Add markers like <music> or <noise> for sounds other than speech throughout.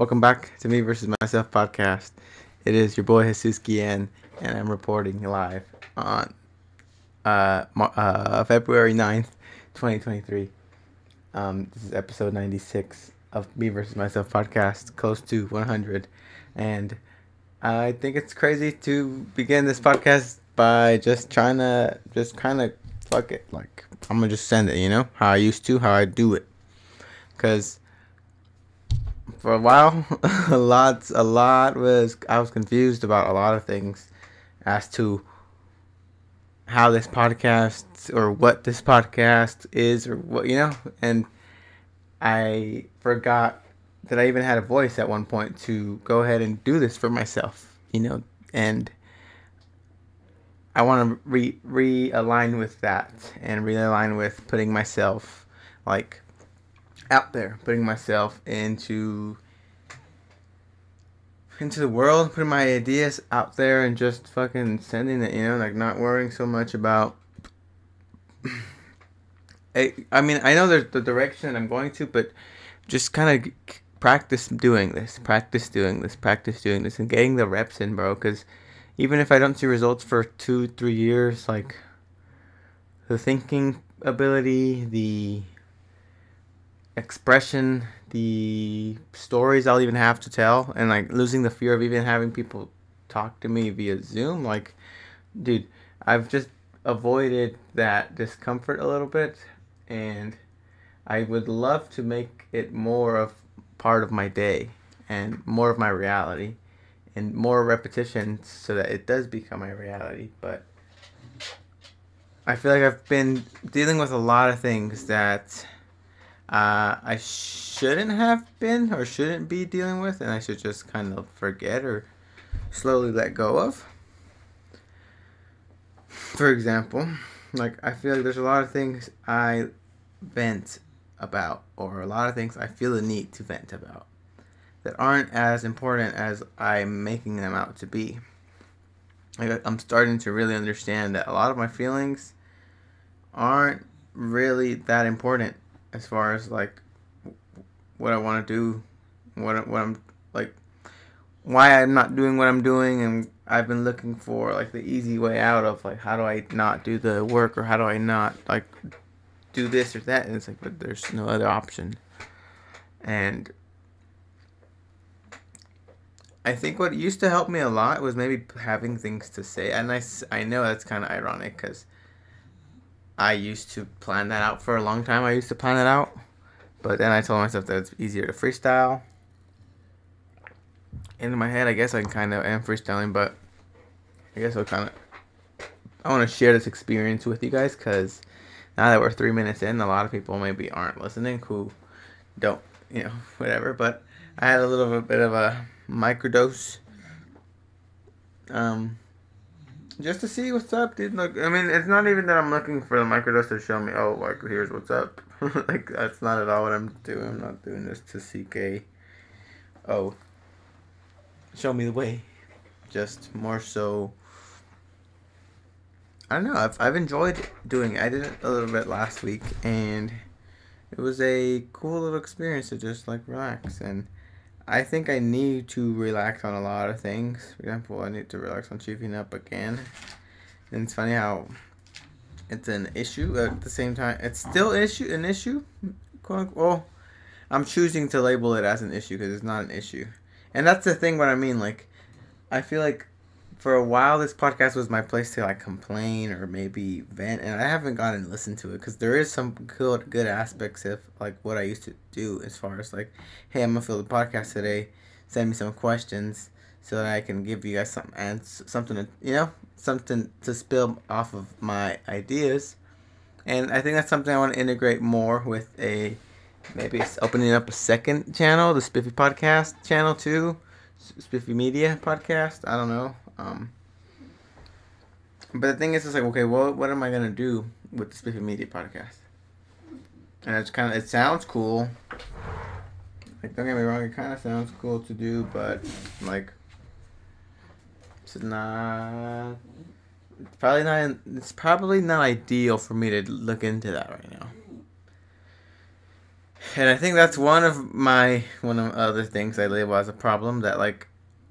Welcome back to Me versus Myself podcast. It is your boy Jesus Guillen, and I'm reporting live on uh, uh, February 9th, 2023. Um, this is episode 96 of Me versus Myself podcast, close to 100. And I think it's crazy to begin this podcast by just trying to, just kind of fuck it. Like, I'm gonna just send it, you know? How I used to, how I do it. Because for a while, <laughs> a lot, a lot was I was confused about a lot of things as to how this podcast or what this podcast is or what you know, and I forgot that I even had a voice at one point to go ahead and do this for myself, you know, and I want to re realign with that and realign with putting myself like out there, putting myself into into the world, putting my ideas out there and just fucking sending it, you know, like not worrying so much about <clears throat> I, I mean, I know there's the direction I'm going to, but just kind of practice doing this, practice doing this, practice doing this, and getting the reps in, bro. Because even if I don't see results for two, three years, like the thinking ability, the expression, the stories I'll even have to tell, and like losing the fear of even having people talk to me via Zoom. Like, dude, I've just avoided that discomfort a little bit, and I would love to make it more of part of my day and more of my reality and more repetition so that it does become my reality. But I feel like I've been dealing with a lot of things that uh, I shouldn't have been or shouldn't be dealing with, and I should just kind of forget or slowly let go of. For example, like I feel like there's a lot of things I vent about, or a lot of things I feel the need to vent about that aren't as important as I'm making them out to be. Like I'm starting to really understand that a lot of my feelings aren't really that important as far as like what I want to do, what what I'm like, why I'm not doing what I'm doing, and I've been looking for like the easy way out of like how do I not do the work or how do I not like do this or that, and it's like but there's no other option, and I think what used to help me a lot was maybe having things to say, and I I know that's kind of ironic because I used to plan that out for a long time. I used to plan it out, but then I told myself that it's easier to freestyle. In my head, I guess I kind of am freestyling, but I guess I'll kind of. I want to share this experience with you guys because now that we're three minutes in, a lot of people maybe aren't listening who don't, you know, <laughs> whatever. But I had a little bit of a microdose. Um, just to see what's up, dude. Look, I mean, it's not even that I'm looking for the microdose to show me, oh, like here's what's up. <laughs> like that's not at all what I'm doing. I'm not doing this to seek a, oh, show me the way. Just more so. I don't know. I've I've enjoyed doing. It. I did it a little bit last week, and it was a cool little experience to just like relax and. I think I need to relax on a lot of things. For example, I need to relax on chiefing up again. And it's funny how it's an issue at the same time. It's still issue an issue. Well, I'm choosing to label it as an issue because it's not an issue. And that's the thing. What I mean, like, I feel like for a while this podcast was my place to like complain or maybe vent and i haven't gotten to listen to it because there is some good good aspects of like what i used to do as far as like hey i'm gonna fill the podcast today send me some questions so that i can give you guys some and something to, you know something to spill off of my ideas. And i think that's something i want to integrate more with a maybe it's opening up a second channel the spiffy podcast channel too spiffy media podcast i don't know um, but the thing is, it's like, okay, well, what am I gonna do with the Spiffy Media podcast? And it's kind of, it sounds cool. Like, don't get me wrong, it kind of sounds cool to do, but like, it's not. It's probably not. It's probably not ideal for me to look into that right now. And I think that's one of my one of other things I label as a problem that like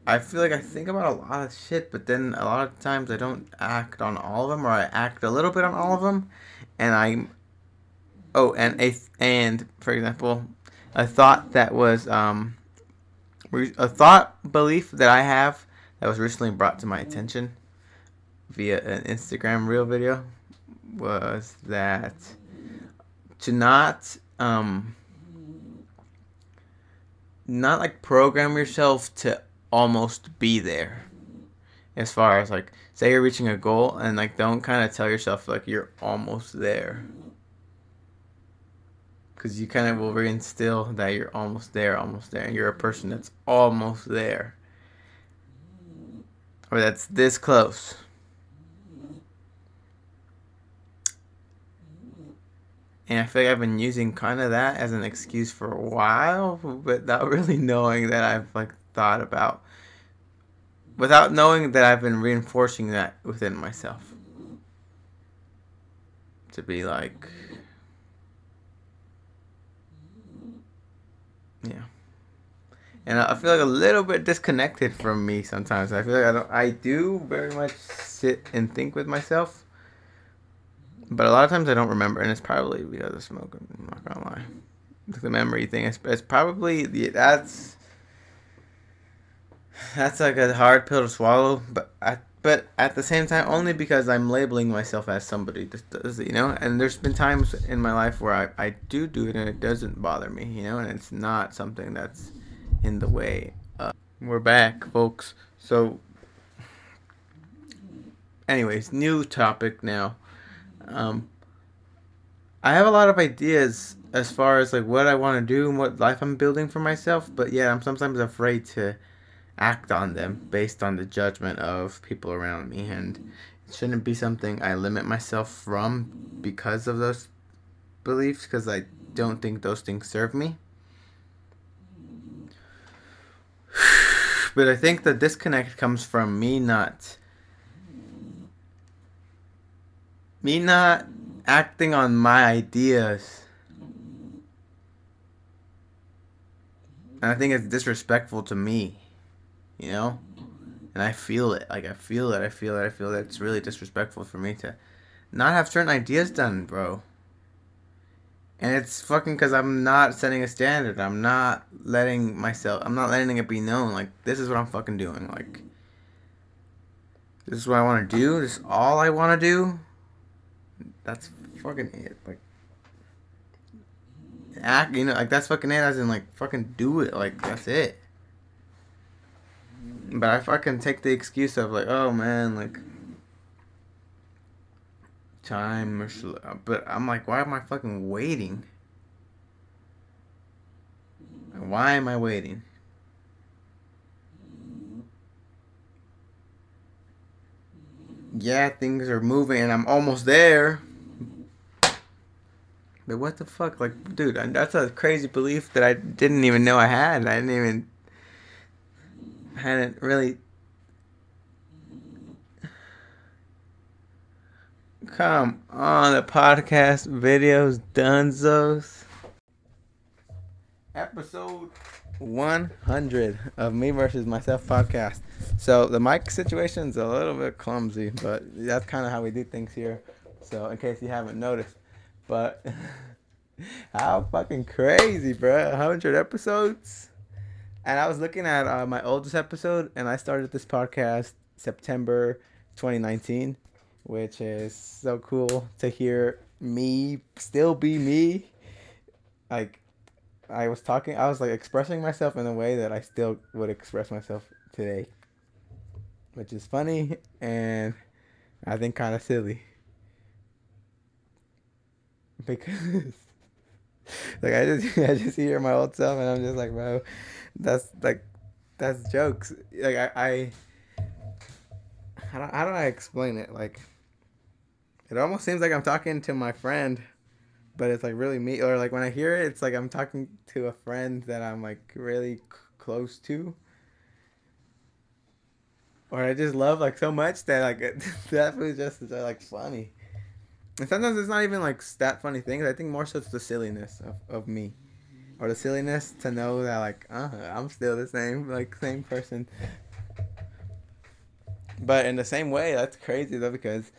I feel like I think about a lot of shit, but then a lot of times I don't act on all of them, or I act a little bit on all of them, and I, oh, and a and for example, a thought that was um, a thought belief that I have that was recently brought to my attention via an Instagram reel video was that to not um not like program yourself to almost be there as far as like say you're reaching a goal and like don't kind of tell yourself like you're almost there. Because you kind of will reinstill that you're almost there almost there and you're a person that's almost there. Or that's this close. And I feel like I've been using kind of that as an excuse for a while, without <laughs> really knowing that I've like thought about, without knowing that I've been reinforcing that within myself. To be like, yeah. And I feel like a little bit disconnected from me sometimes. I feel like I don't. I do very much sit and think with myself but a lot of times I don't remember, and it's probably because of smoke. I'm not gonna lie. The memory thing. It's, it's probably the that's that's like a hard pill to swallow. But I, but at the same time, only because I'm labeling myself as somebody that does it, you know. And there's been times in my life where I, I do do it and it doesn't bother me, you know, and it's not something that's in the way. Uh, we're back, folks. So, anyways, new topic now. Um, I have a lot of ideas as far as like what I want to do and what life I'm building for myself, but yeah, I'm sometimes afraid to act on them based on the judgment of people around me, and it shouldn't be something I limit myself from because of those beliefs, because I don't think those things serve me. <sighs> But I think the disconnect comes from me not me not acting on my ideas. And I think it's disrespectful to me, you know? And I feel it. Like, I feel it. I feel it. I feel that it's really disrespectful for me to not have certain ideas done, bro. And it's fucking because I'm not setting a standard. I'm not letting myself, I'm not letting it be known. Like, this is what I'm fucking doing. Like, this is what I want to do. This is all I want to do that's fucking it. Like, act, you know, like that's fucking it. As in, like, fucking do it. Like, that's it. But I fucking take the excuse of like, oh man, like, time or but I'm like, why am I fucking waiting? Why am I waiting? Yeah, things are moving and I'm almost there. But what the fuck? Like, dude, that's a crazy belief that I didn't even know I had. I didn't even. Hadn't really. Come on, the podcast videos, Dunzos. Episode 100 of Me versus Myself podcast. So the mic situation's a little bit clumsy, but that's kind of how we do things here. So in case you haven't noticed. But <laughs> how fucking crazy, bro! 100 episodes. And I was looking at uh, my oldest episode, and I started this podcast September 2019, which is so cool to hear me still be me. Like, I was talking, I was like expressing myself in a way that I still would express myself today, which is funny and I think kind of silly because <laughs> like I just <laughs> I just hear my old self and I'm just like, bro, that's like that's jokes. Like I, I how do, how do I explain it? Like it almost seems like I'm talking to my friend, but it's like really me. Or like when I hear it, it's like I'm talking to a friend that I'm like really c- close to. Or I just love like so much that like <laughs> that was just like funny. And sometimes it's not even like that funny things. I think more so it's the silliness of, of me. Or the silliness to know that like uh, I'm still the same like same person. But in the same way, that's crazy though because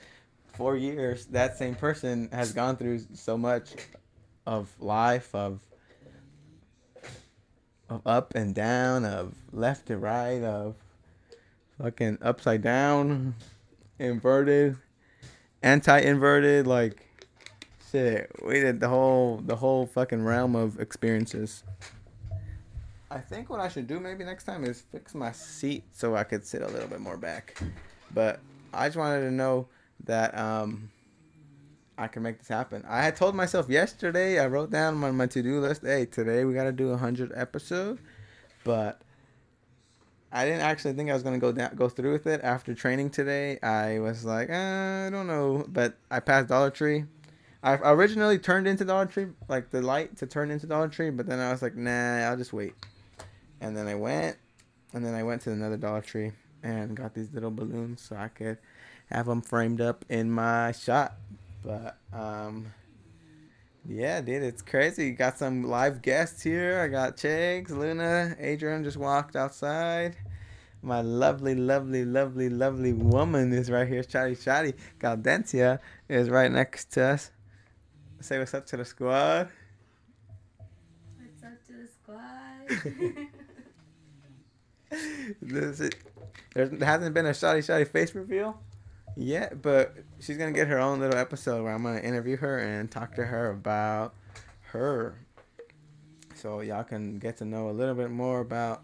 four years that same person has gone through so much of life of of up and down of left to right of fucking upside down inverted anti-inverted like shit we did the whole the whole fucking realm of experiences. I think what i should do maybe next time is fix my seat so i could sit a little bit more back. But i just wanted to know that um i can make this happen. I had told myself yesterday i wrote down on my to-do list hey today we gotta do a 100 episode. But I didn't actually think I was gonna go down, go through with it. After training today. I was like, uh, I don't know, but I passed Dollar Tree. I originally turned into Dollar Tree, like the light to turn into Dollar Tree, but then I was like, nah, I'll just wait. And then I went, and then I went to another Dollar Tree and got these little balloons so I could have them framed up in my shot. But um, yeah, dude, it's crazy. Got some live guests here. I got Chigs, Luna, Adrian just walked outside. My lovely, lovely, lovely, lovely woman is right here. Shotty Shotty. Galdentia is right next to us. Say what's up to the squad. What's up to the squad? <laughs> this is, there hasn't been a Shotty Shotty face reveal. yet, but she's gonna get her own little episode where I'm gonna interview her and talk to her about her. So y'all can get to know a little bit more about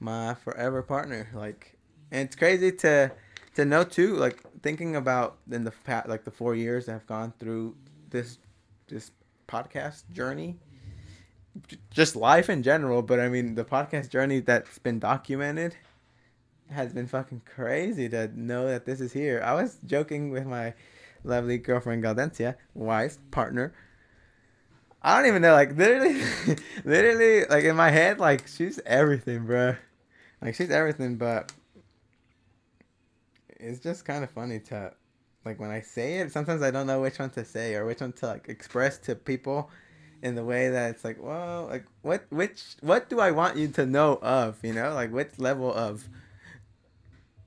my forever partner. Like, and it's crazy to to know too. Like thinking about in the past, like the four years that have gone through this this podcast journey, just life in general. But I mean, the podcast journey that's been documented has been fucking crazy to know that this is here. I was joking with my lovely girlfriend Galdentia, wife, partner. I don't even know, like literally, <laughs> literally, like in my head, like she's everything, bro. Like she's everything, but it's just kind of funny to, like when I say it, sometimes I don't know which one to say or which one to like express to people, in the way that it's like, well, like what, which, what do I want you to know of, you know, like which level of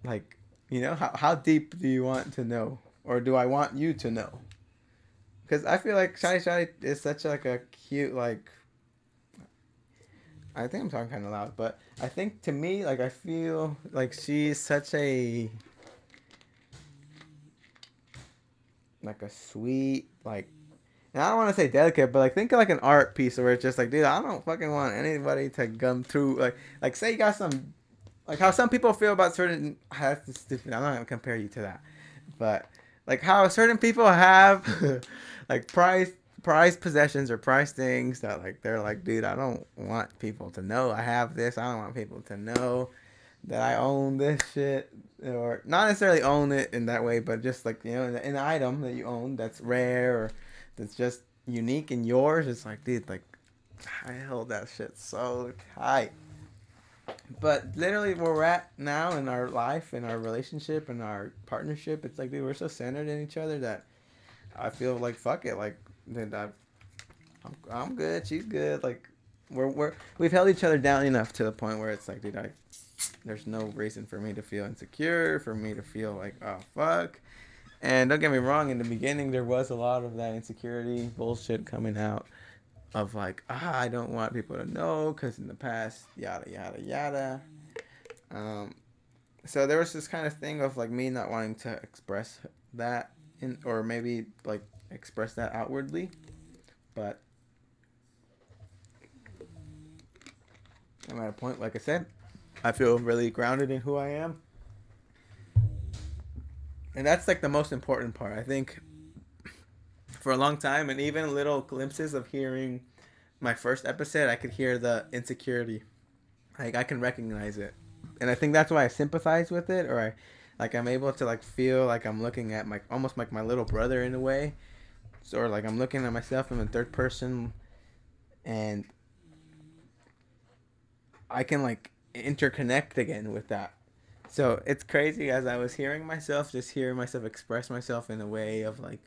like you know how, how deep do you want to know or do i want you to know? Because i feel like shiny shiny is such like a cute like i think i'm talking kind of loud but i think to me like i feel like she's such a like a sweet like and I don't want to say delicate, but like think of like an art piece where it's just like, dude, I don't fucking want anybody to come through. Like, like say you got some like how some people feel about certain <sighs> that's stupid i'm not gonna compare you to that but like how certain people have <laughs> like prize prize possessions or prize things that like they're like dude i don't want people to know i have this i don't want people to know that i own this shit or not necessarily own it in that way but just like you know an item that you own that's rare or that's just unique in yours it's like dude like i held that shit so tight. But literally where we're at now in our life in our relationship in our partnership it's like dude we're so centered in each other that i feel like fuck it like then I, I'm, I'm good she's good like we're, we're we've held each other down enough to the point where it's like dude i there's no reason for me to feel insecure for me to feel like oh fuck and don't get me wrong in the beginning there was a lot of that insecurity bullshit coming out of like ah, I don't want people to know because in the past yada yada yada. Um, so there was this kind of thing of like me not wanting to express that in or maybe like express that outwardly, but I'm at a point like I said, I feel really grounded in who I am. And that's like the most important part. I think for a long time, and even little glimpses of hearing my first episode, I could hear the insecurity. Like I can recognize it, and I think that's why I sympathize with it, or I, like I'm able to like feel like I'm looking at my almost like my little brother in a way, so, or like I'm looking at myself in the third person, and I can like interconnect again with that. So it's crazy as I was hearing myself, just hearing myself express myself in a way of like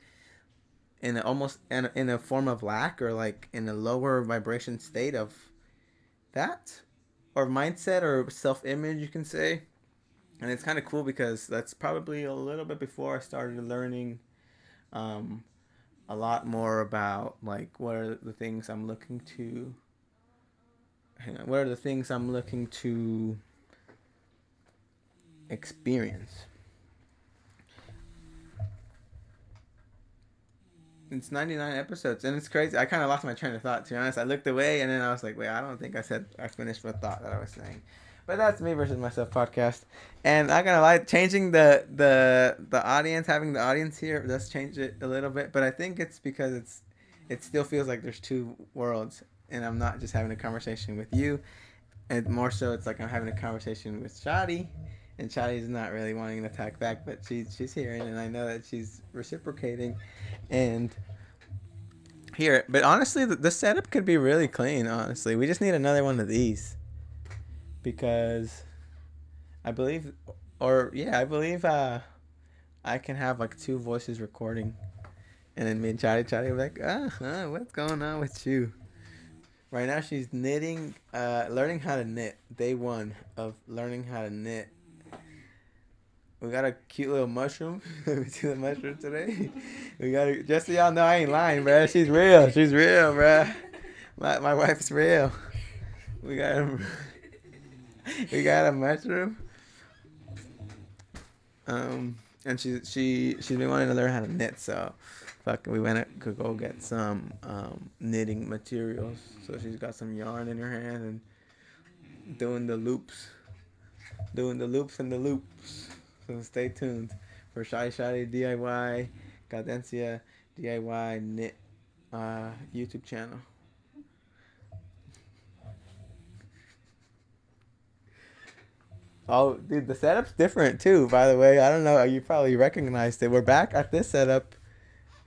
in a, almost in a, in a form of lack or like in a lower vibration state of that or mindset or self image, you can say. And it's kind of cool because that's probably a little bit before I started learning um, a lot more about like what are the things I'm looking to. Hang on, what are the things I'm looking to experience? it's 99 episodes and it's crazy. I kind of lost my train of thought to be honest. I looked away and then i was like wait i don't think i said i finished the thought that i was saying. But that's me versus myself podcast. And i'm gonna lie changing the the the audience having the audience here does change it a little bit but i think it's because it's it still feels like there's two worlds and i'm not just having a conversation with you and more so it's like i'm having a conversation with shadi and Shadi's not really wanting to talk back, but she's she's hearing, and I know that she's reciprocating, and here. But honestly, the, the setup could be really clean. Honestly, we just need another one of these because I believe, or yeah, I believe uh, I can have like two voices recording, and then me and Shadi be like, ah, huh, what's going on with you? Right now, she's knitting, uh, learning how to knit. Day one of learning how to knit we got a cute little mushroom. <laughs> we see the mushroom today. We got a, just so y'all know I ain't lying, bruh. She's real. She's real, bruh. My my wife's real. We got a, <laughs> we got a mushroom. Um, and she she she's been wanting to learn how to knit, so fuck, we went to go get some um, knitting materials. So she's got some yarn in her hand and doing the loops, doing the loops and the loops. So stay tuned for Shy Shy DIY, Cadencia DIY knit uh, YouTube channel. Oh, dude, the setup's different too. By the way, I don't know. You probably recognized it. We're back at this setup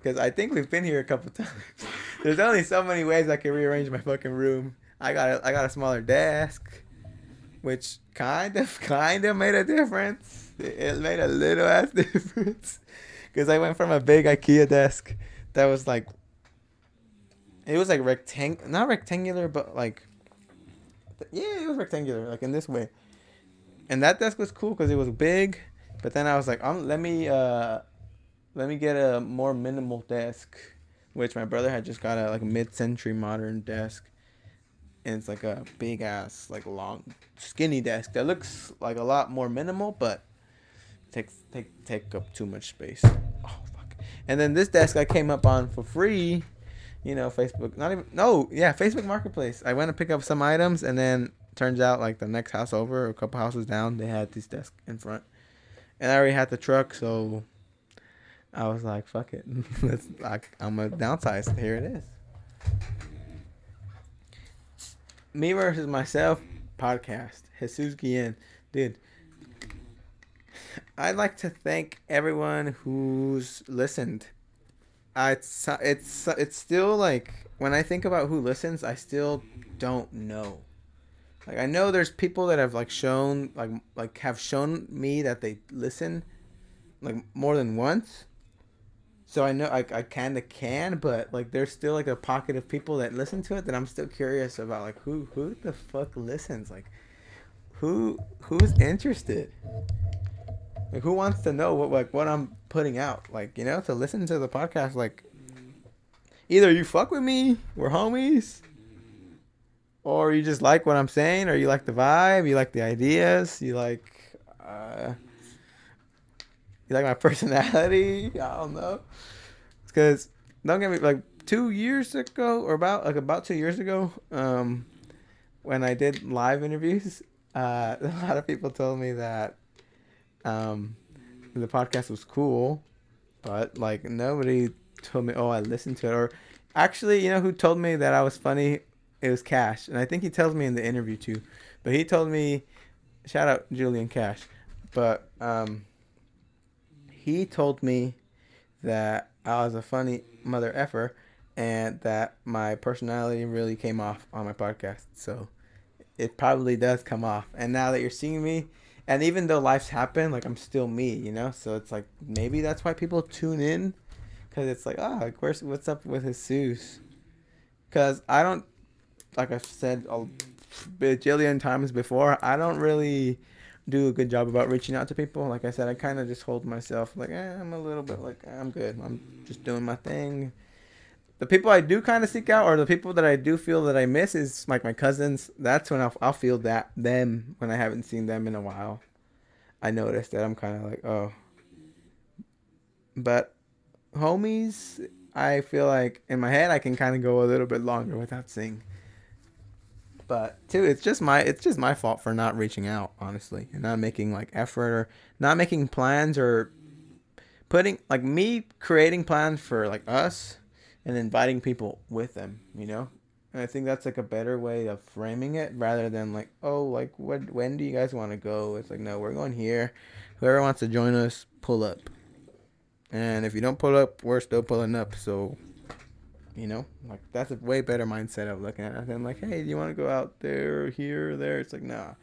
because I think we've been here a couple <laughs> times. There's only so many ways I can rearrange my fucking room. I got a, I got a smaller desk, which kind of <laughs> kind of made a difference it made a little ass <laughs> difference because I went from a big IKEA desk that was like it was like rectang not rectangular but like yeah it was rectangular like in this way and that desk was cool because it was big but then I was like um let me uh let me get a more minimal desk which my brother had just got a like a mid-century modern desk and it's like a big ass like long skinny desk that looks like a lot more minimal but take take take up too much space. Oh fuck. And then this desk I came up on for free. You know, Facebook. Not even no, yeah, Facebook Marketplace. I went to pick up some items, and then turns out like the next house over, a couple houses down, they had this desk in front, and I already had the truck, so I was like, fuck it, <laughs> let's like I'm a downsize. Here it is. Me versus myself podcast. Jesus Guillen. Dude, I'd like to thank everyone who's listened. Uh, it's it's it's still like when I think about who listens, I still don't know. Like I know there's people that have like shown like like have shown me that they listen like more than once. So I know I, I kind of can, but like there's still like a pocket of people that listen to it that I'm still curious about like who who the fuck listens like who who's interested like, who wants to know what like what I'm putting out? Like, you know, to listen to the podcast. Like, either you fuck with me, we're homies, or you just like what I'm saying, or you like the vibe, you like the ideas, you like, uh, you like my personality. <laughs> I don't know. Because don't get me like two years ago, or about like about two years ago, um, when I did live interviews, uh, <laughs> a lot of people told me that um, the podcast was cool, but like nobody told me, oh, I listened to it. Or actually, you know who told me that I was funny? It was Cash, and I think he tells me in the interview too. But he told me, shout out Julian Cash, but um, he told me that I was a funny mother effer, and that my personality really came off on my podcast. So it probably does come off. And now that you're seeing me and even though life's happened, like I'm still me, you know. So it's like maybe that's why people tune in, Cause it's like, oh, where's what's up with Jesus? Cause I don't, like I've said a bajillion times before, I don't really do a good job about reaching out to people. Like I said, I kind of just hold myself like, eh, I'm a little bit like, I'm good. I'm just doing my thing. The people I do kind of seek out, or the people that I do feel that I miss, is like my cousins. That's when I'll, I'll feel that them when I haven't seen them in a while. I notice that I'm kind of like, oh. But homies, I feel like in my head I can kind of go a little bit longer without seeing. But too, it's just my it's just my fault for not reaching out, honestly, and not making like effort or not making plans or putting like me creating plans for like us and inviting people with them, you know. And I think that's like a better way of framing it rather than like, oh, like what when do you guys want to go? It's like, no, we're going here. Whoever wants to join us, pull up. And if you don't pull up, we're still pulling up. So, you know, like that's a way better mindset of looking at it than like, hey, do you want to go out there, here, or there? It's like, nah.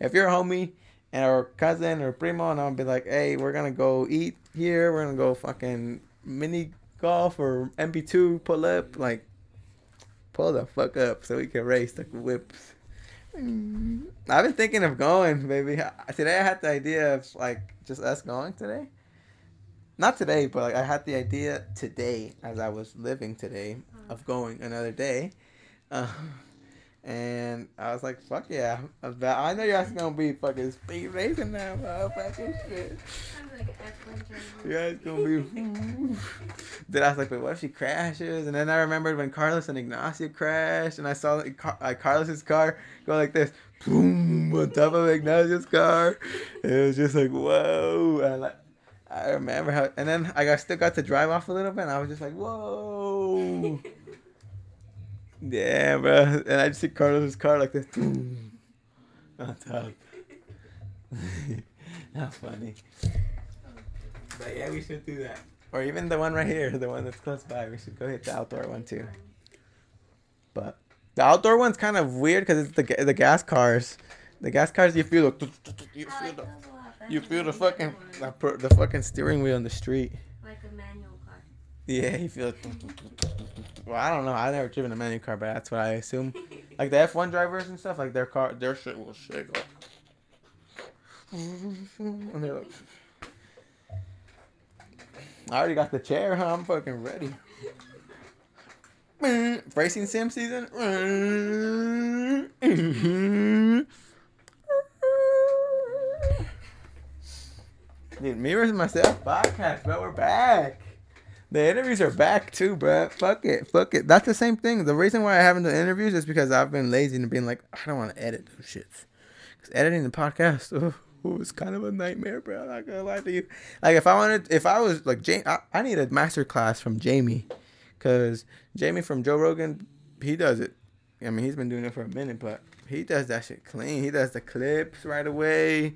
If you're a homie and or cousin or primo, and I'll be like, hey, we're gonna go eat here. We're gonna go fucking mini golf or MP2 pull up. Like, pull the fuck up so we can race the whips. I've been thinking of going, baby. Today I had the idea of like just us going today not today, but like I had the idea today as I was living today of going another day, uh, and I was like, "Fuck yeah!" I, I know guys gonna be fucking speed racing now, fucking shit. You guys gonna be. <laughs> then I was like, "But what if she crashes?" And then I remembered when Carlos and Ignacio crashed, and I saw like, Car- uh, Carlos's car go like this, boom, on top of Ignacio's car. It was just like, whoa, and like. I remember how, and then I got still got to drive off a little bit, and I was just like, "Whoa!" <laughs> yeah, bro. And I just see Carlos's car like this, on top. That's funny. But yeah, we should do that, or even the one right here, the one that's close by. We should go hit the outdoor one too. But the outdoor one's kind of weird because it's the the gas cars. The gas cars, you feel the, you feel the you feel the fucking the fucking steering wheel in the street. Like a manual car. Yeah, you feel. Well, I don't know. I've never driven a manual car, but that's what I assume. like the F one drivers and stuff, like their car, their shit will shake up. And they're like, I already got the chair, huh? I'm fucking ready. <laughs> Racing sim season. <laughs> Dude, versus myself podcast, bro. We're back. The interviews are back too, bro. Fuck it, fuck it. That's the same thing. The reason why I haven't done interviews is because I've been lazy and being like, I don't want to edit those shits. Cause editing the podcast, oh, oh, it's kind of a nightmare, bro. I'm not gonna lie to you. Like if I wanted, if I was like I, I need a master class from Jamie, cause Jamie from Joe Rogan, he does it. I mean, he's been doing it for a minute, but he does that shit clean. He does the clips right away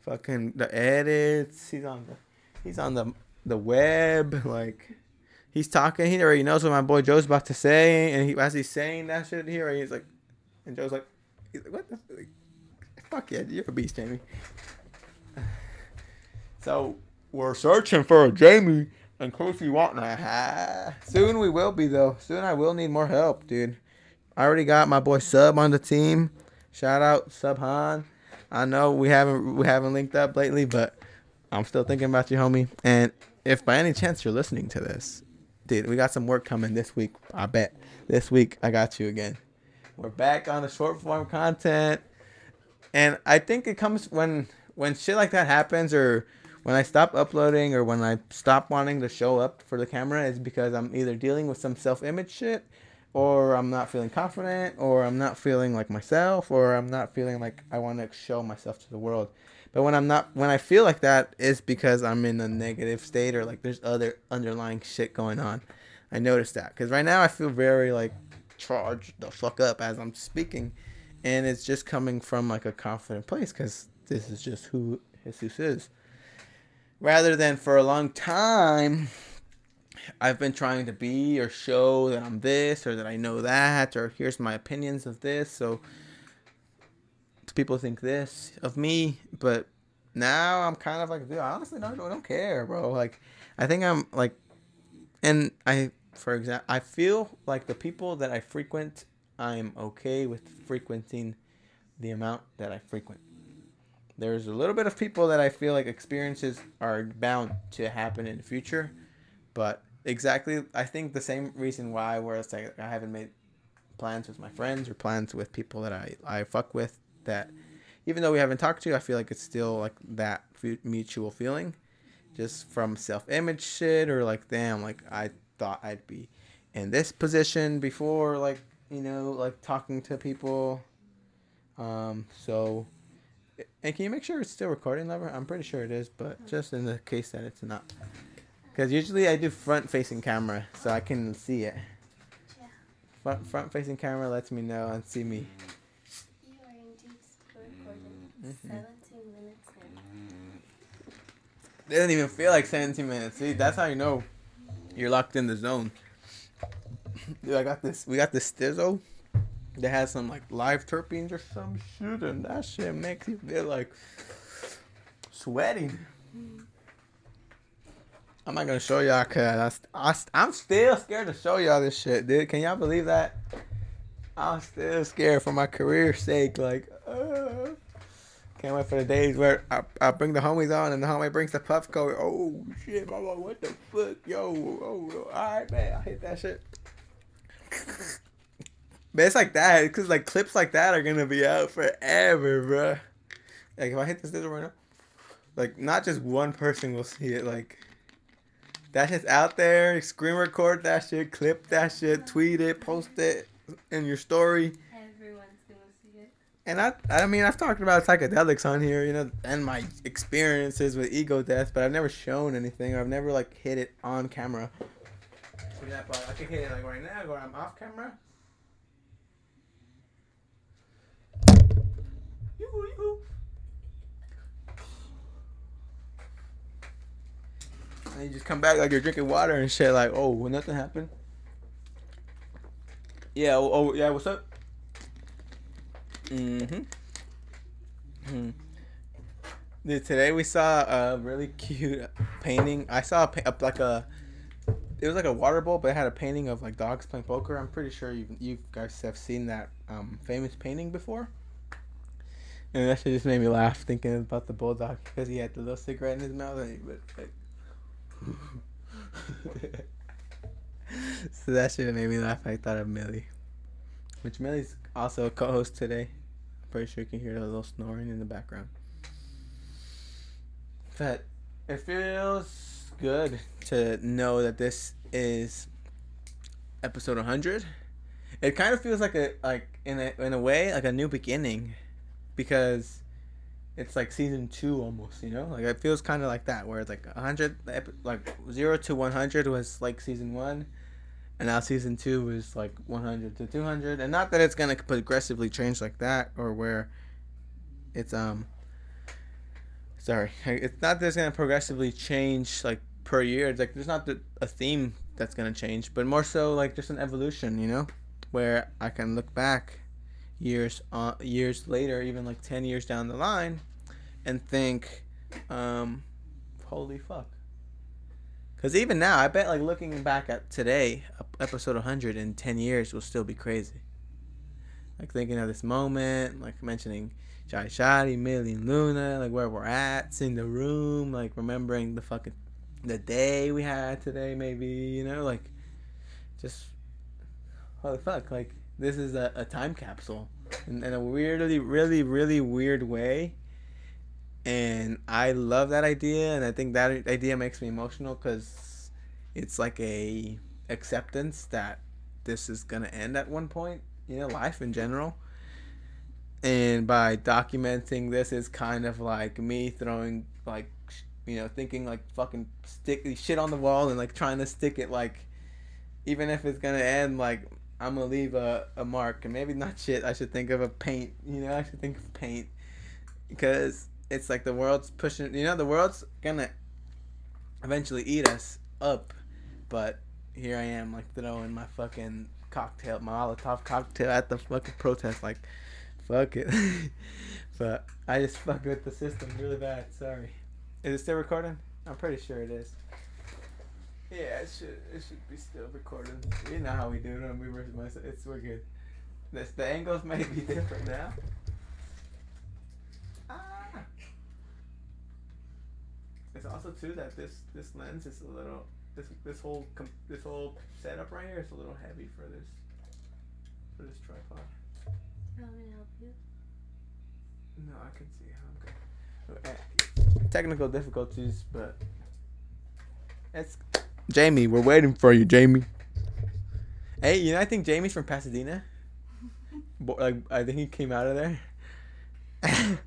fucking the edits. He's on the he's on the the web. Like he's talking. He already knows what my boy Joe's about to say, and he as he's saying that shit here, he's like, and Joe's like, he's like, what the like, fuck yeah, you're a beast, Jamie. <sighs> So we're searching for a Jamie in case you soon we will be though. Soon I will need more help, dude. I already got my boy Sub on the team. Shout out Sub Han. I know we haven't we haven't linked up lately, but I'm still thinking about you, homie. And if by any chance you're listening to this, dude, we got some work coming this week. I bet this week I got you again. We're back on the short form content, and I think it comes when when shit like that happens, or when I stop uploading, or when I stop wanting to show up for the camera, is because I'm either dealing with some self image shit or I'm not feeling confident, or I'm not feeling like myself, or I'm not feeling like I want to show myself to the world. But when I'm not, when I feel like that, it's because I'm in a negative state, or like there's other underlying shit going on. I noticed that because right now I feel very like charged the fuck up as I'm speaking, and it's just coming from like a confident place because this is just who Jesus is. Rather than for a long time I've been trying to be or show that I'm this or that I know that or here's my opinions of this. So people think this of me, but now I'm kind of like, dude, I honestly, no, I don't care, bro. Like, I think I'm like and I, for example, I feel like the people that I frequent, I'm okay with frequenting the amount that I frequent. There's a little bit of people that I feel like experiences are bound to happen in the future, but exactly, I think the same reason why where it's like I haven't made plans with my friends or plans with people that I I fuck with that even though we haven't talked to, I feel like it's still like that mutual feeling, just from self image shit or like damn, like I thought I'd be in this position before, like you know, like talking to people. Um, so, and can you make sure it's still recording, Lover? I'm pretty sure it is, but just in the case that it's not, because usually I do front facing camera, so I can see it. Yeah. Front front facing camera lets me know and see me. You are indeed still recording. Mhm. 17 minutes in. It doesn't even feel like 17 minutes. See, that's how you know you're locked in the zone. Dude, I got this. We got this Stizzo that has some like live terpenes or some shit, and that shit makes you feel like sweating. I'm not gonna show y'all cause I, I, I'm still scared to show y'all this shit, dude. Can y'all believe that? I'm still scared for my career's sake. Like, uh, can't wait for the days where I, I bring the homies on and the homie brings the puff coat. Oh shit, mama, what the fuck, yo? Oh, all right, man, I hit that shit. <laughs> But it's like that, because like clips like that are gonna be out forever, bruh. Like if I hit this digital right now, like not just one person will see it. Like that shit's out there. Screen record that shit, clip that shit, tweet it, post it in your story. Everyone's gonna see it. And I, I mean, I've talked about psychedelics on here, you know, and my experiences with ego death, but I've never shown anything, or I've never like hit it on camera. For example, I can hit it like right now, where I'm off camera. Yoo-hoo, yoo-hoo. And you just come back like you're drinking water and shit, like, oh, well, nothing happened. Yeah, oh, oh yeah, what's up? Mm-hmm. hmm Dude, today we saw a really cute painting. I saw a, like a, it was like a water bowl, but it had a painting of like dogs playing poker. I'm pretty sure you you guys have seen that um, famous painting before. And that shit just made me laugh thinking about the bulldog because he had the little cigarette in his mouth and he would like. <laughs> so that shit made me laugh. I thought of Millie, which Millie's also a co-host today. I'm Pretty sure you can hear a little snoring in the background. But it feels good to know that this is episode 100. It kind of feels like a like in a in a way like a new beginning, because it's like season two almost. You know, like it feels kind of like that where it's like 100 like zero to 100 was like season one, and now season two was like 100 to 200 and not that it's gonna progressively change like that or where it's um sorry it's not that it's gonna progressively change like per year. It's like there's not a theme that's gonna change but more so like just an evolution you know? Where i can look back years uh, years later even like 10 years down the line and think um holy fuck because even now, I bet like looking back at today, episode 100 in 10 years will still be crazy. Like thinking of this moment, like mentioning Jai Shadi, Millie, and Luna, like where we're at, seeing the room, like remembering the fucking the day we had today, maybe you know, like just holy fuck, like this is a, a time capsule in, in a weirdly, really, really weird way and I love that idea, and I think that idea makes me emotional because it's like a acceptance that this is gonna end at one point. You know, life in general. And by documenting this is kind of like me throwing like, you know, thinking like fucking stick shit on the wall and like trying to stick it like, even if it's gonna end like I'm gonna leave a, a mark and maybe not shit. I should think of a paint. You know, I should think of paint because it's like the world's pushing you know the world's gonna eventually eat us up but here i am like throwing my fucking cocktail my molotov cocktail at the fucking protest like fuck it <laughs> but i just fucked with the system really bad sorry is it still recording i'm pretty sure it is Yeah, it should it should be still recording. You know how we do it me versus myself. It's we're good. This, the angles may be <laughs> different now. Ah. It's also too that this this lens is a little this this whole com- this whole setup right here is a little heavy for this for this tripod. You want me to help you? No, I can see how I'm good. Uh, Technical difficulties, but it's Jamie. We're waiting for you, Jamie. Hey, you know I think Jamie's from Pasadena. <laughs> Bo- like I think he came out of there. <laughs>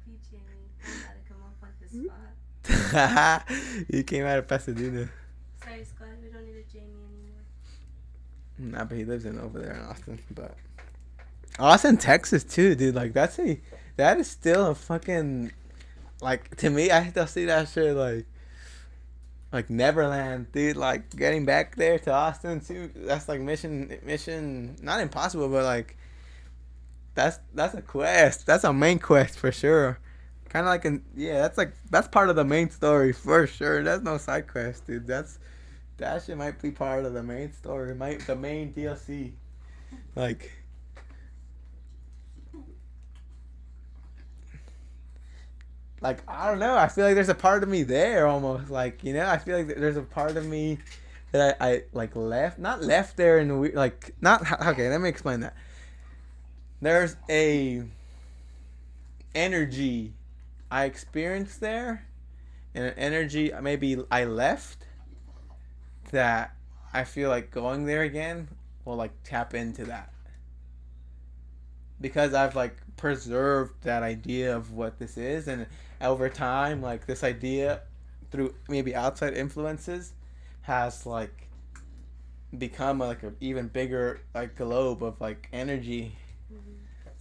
You, Jamie. I gotta come up on the spot. he came out of Pasadena. Sorry, Scott. We don't need a Jamie anymore. Nah, but he lives in over there in Austin. But Austin, Texas, too, dude. Like that's a that is still a fucking like to me. I still see that shit like like Neverland, dude. Like getting back there to Austin too. That's like mission mission not impossible, but like that's that's a quest. That's a main quest for sure. Kind of like an yeah. That's like that's part of the main story for sure. That's no side quest, dude. That's that shit might be part of the main story, might the main DLC. Like like I don't know. I feel like there's a part of me there almost. Like you know, I feel like there's a part of me that I, I like left, not left there in the like not okay. Let me explain that. There's a energy I experienced there, and an energy maybe I left that I feel like going there again will like tap into that. Because I've like preserved that idea of what this is and over time like this idea through maybe outside influences has like become like an even bigger like globe of like energy. Mm-hmm.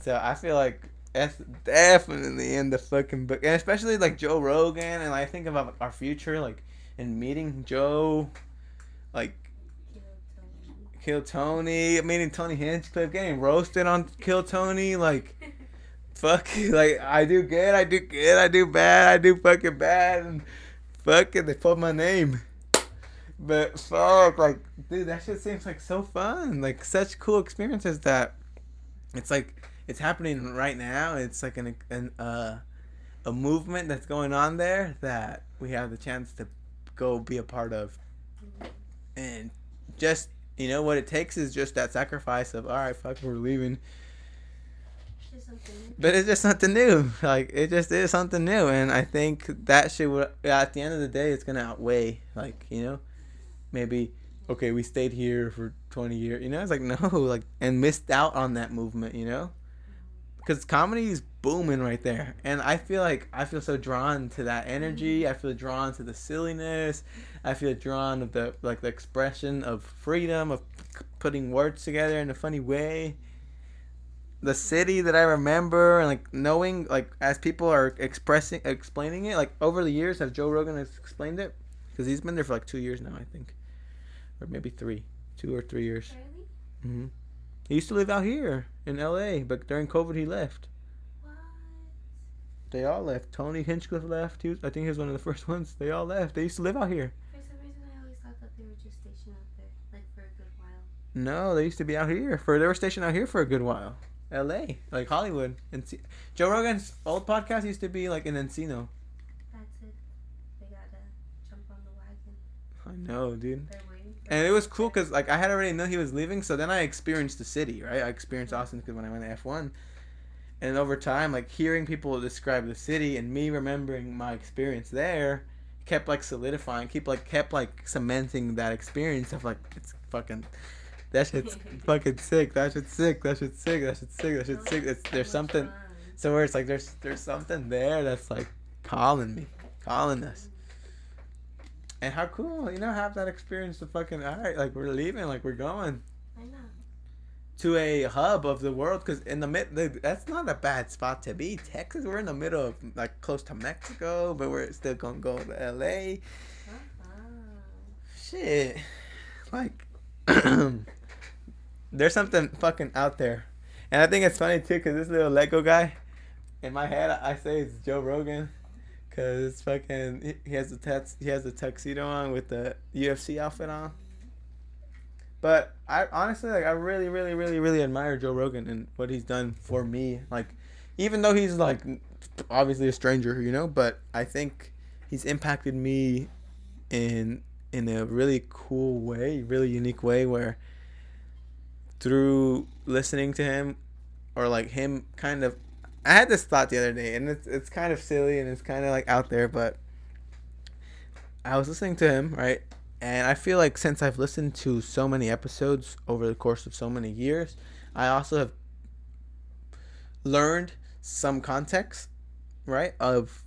So I feel like that's definitely in the fucking book and especially like Joe Rogan and I think about our future like in meeting Joe like Kill Tony. Kill Tony, meeting Tony Hinchcliffe, getting roasted on Kill Tony, like <laughs> fuck, like I do good, I do good, I do bad, I do fucking bad, and fucking they put my name. But fuck, like dude, that shit seems like so fun, like such cool experiences that it's like it's happening right now. It's like an an uh a movement that's going on there that we have the chance to go be a part of, and just you know what it takes is just that sacrifice of all right, fuck, we're leaving. But it's just something new. <laughs> Like it just is something new, and I think that shit would at the end of the day, it's gonna outweigh like you know, maybe okay, we stayed here for twenty years. You know, it's like <laughs> no, like and missed out on that movement. You know, because comedy is booming right there, and I feel like I feel so drawn to that energy. I feel drawn to the silliness. I feel drawn of the like the expression of freedom of putting words together in a funny way. The city that I remember and like knowing like as people are expressing explaining it like over the years have Joe Rogan has explained it because he's been there for like two years now I think. Or maybe three. Two or three years. Really? hmm he used to live out here in L.A. but during COVID he left What? they all left Tony Hinchcliffe left he was, I think he was one of the <laughs> first ones they all left they used to live out here For some reason, I always thought that they were just stationed out there, like for a good while. no they used to be out here for they were stationed out here for a good while L.A. like Hollywood and Joe Rogan's old podcast used to be like in Encino That's it. They gotta jump on the wagon. I know dude They're And it was cool because like I had already known he was leaving, so then I experienced the city, right? I experienced mm-hmm. Austin because when I went to F one, and over time, like hearing people describe the city and me remembering my experience there, kept like solidifying, keep like kept like cementing that experience of like it's fucking. That shit's <laughs> fucking sick. That shit's sick. That shit's sick. That shit's sick. That shit's sick. It's, there's something. So where it's like there's there's something there that's like calling me, calling us. And how cool, you know, have that experience of fucking all right, like we're leaving, like we're going I know. to a hub of the world because in the mid, that's not a bad spot to be. Texas, we're in the middle of like close to Mexico, but we're still gonna go to L.A. Uh-uh. Shit, like <clears throat> there's something fucking out there, and I think it's funny too because this little Lego guy, in my head, I say it's Joe Rogan, Cause fucking he- has the tats he has the tuxedo on with the UFC outfit on. But I honestly like I really really really really admire Joe Rogan and what he's done for me. Like even though he's like obviously a stranger, you know, but I think he's impacted me in in a really cool way, really unique way where through listening to him or like him kind of I had this thought the other day and it's it's kind of silly and it's kind of like out there but I was listening to him, right? And I feel like since I've listened to so many episodes over the course of so many years, I also have learned some context, right, of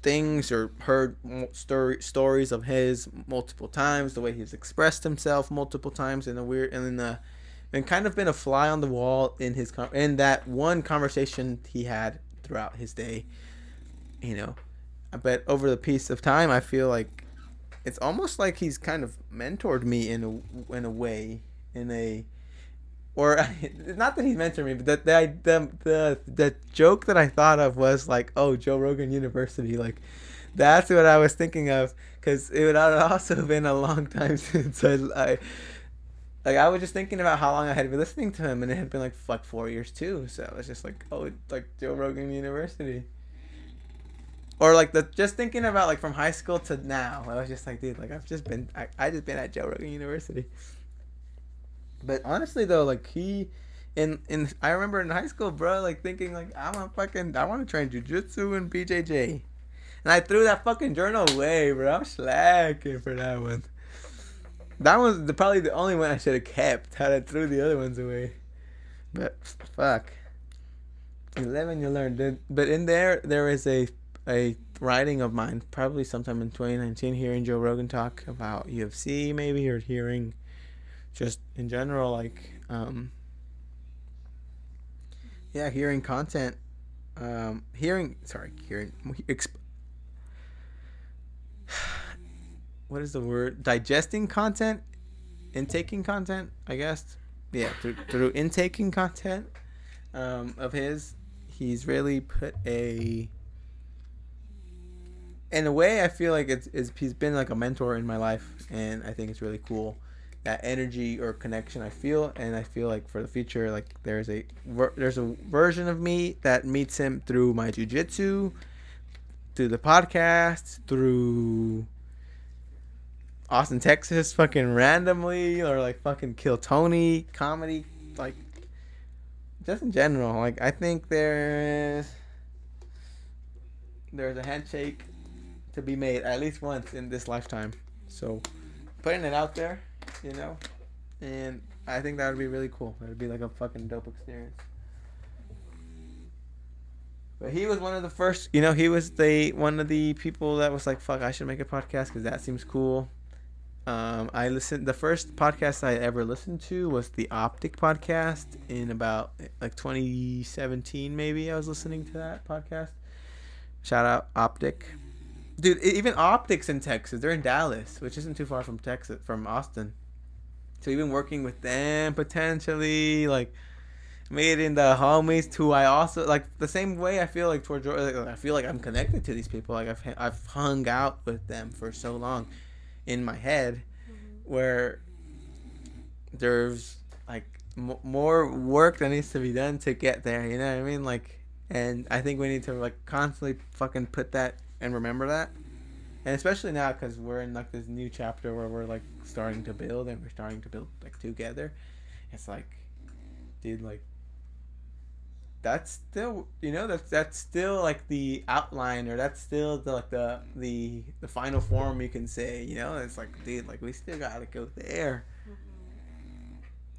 things or heard story stories of his multiple times, the way he's expressed himself multiple times in the weird and in the and kind of been a fly on the wall in his con- in that one conversation he had throughout his day, you know. But over the piece of time, I feel like it's almost like he's kind of mentored me in a in a way, in a or <laughs> not that he's mentored me, but that the, the the the joke that I thought of was like, oh, Joe Rogan University, like that's what I was thinking of, because it would have also <laughs> been a long time <laughs> since I, I like I was just thinking about how long I had been listening to him, and it had been like like four years too. So I was just like, oh, it's like Joe Rogan University. Or like the just thinking about like from high school to now, I was just like, dude, like I've just been, I, I just been at Joe Rogan University. But honestly though, like he, in in I remember in high school, bro, like thinking like I'm a fucking, I want to train jujitsu and BJJ, and I threw that fucking journal away, bro. I'm slacking for that one. That was the, probably the only one I should have kept. Had I threw the other ones away, but fuck. And you learn. Then- But in there, there is a a writing of mine, probably sometime in 2019, hearing Joe Rogan talk about UFC, maybe, or hearing just in general, like, um, yeah, hearing content, um, hearing, sorry, hearing, exp- what is the word? Digesting content, intaking content, I guess. Yeah, through, through intaking content um, of his, he's really put a. In a way, I feel like it's, it's he's been like a mentor in my life, and I think it's really cool that energy or connection I feel, and I feel like for the future, like there's a there's a version of me that meets him through my jujitsu, through the podcast, through Austin, Texas, fucking randomly, or like fucking Kill Tony comedy, like just in general. Like I think there's there's a handshake to be made at least once in this lifetime. So putting it out there, you know, and I think that would be really cool. It would be like a fucking dope experience. But he was one of the first, you know, he was the one of the people that was like, "Fuck, I should make a podcast because that seems cool." Um, I listened. The first podcast I ever listened to was the Optic podcast in about like 2017, maybe. I was listening to that podcast. Shout out Optic, dude. Even Optics in Texas. They're in Dallas, which isn't too far from Texas, from Austin. So even working with them potentially, like meeting the homies who I also like the same way I feel like towards. Like, I feel like I'm connected to these people. Like I've I've hung out with them for so long in my head mm-hmm. where there's like m- more work that needs to be done to get there you know what i mean? Like and i think we need to like constantly fucking put that and remember that. And especially now because we're in like this new chapter where we're like starting to build and we're starting to build like together. It's like dude like that's still you know that's that's still like the outline or that's still the like the the the final form you can say you know? It's like dude like we still gotta go there. Mm-hmm.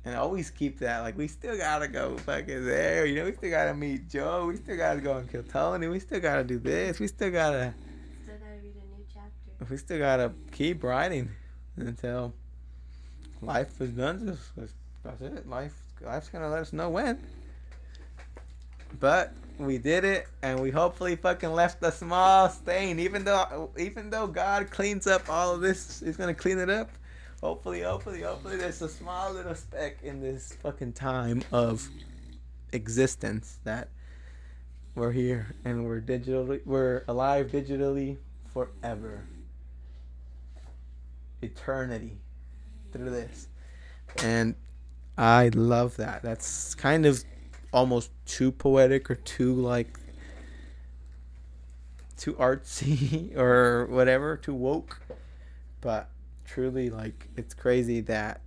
And always keep that like we still gotta go fucking there. You know we still gotta meet joe. We still gotta go and kill tony. We still gotta do this. We still gotta Still gotta read a new chapter. we still gotta keep writing until life is done. Just that's it. Life life's gonna let us know when but we did it and we hopefully fucking left a small stain even though even though god cleans up all of this he's gonna clean it up hopefully hopefully hopefully there's a small little speck in this fucking time of existence that we're here and we're digitally we're alive digitally forever. Eternity through this. And I love that. That's kind of almost too poetic or too like too artsy <laughs> or whatever, too woke. But truly like it's crazy that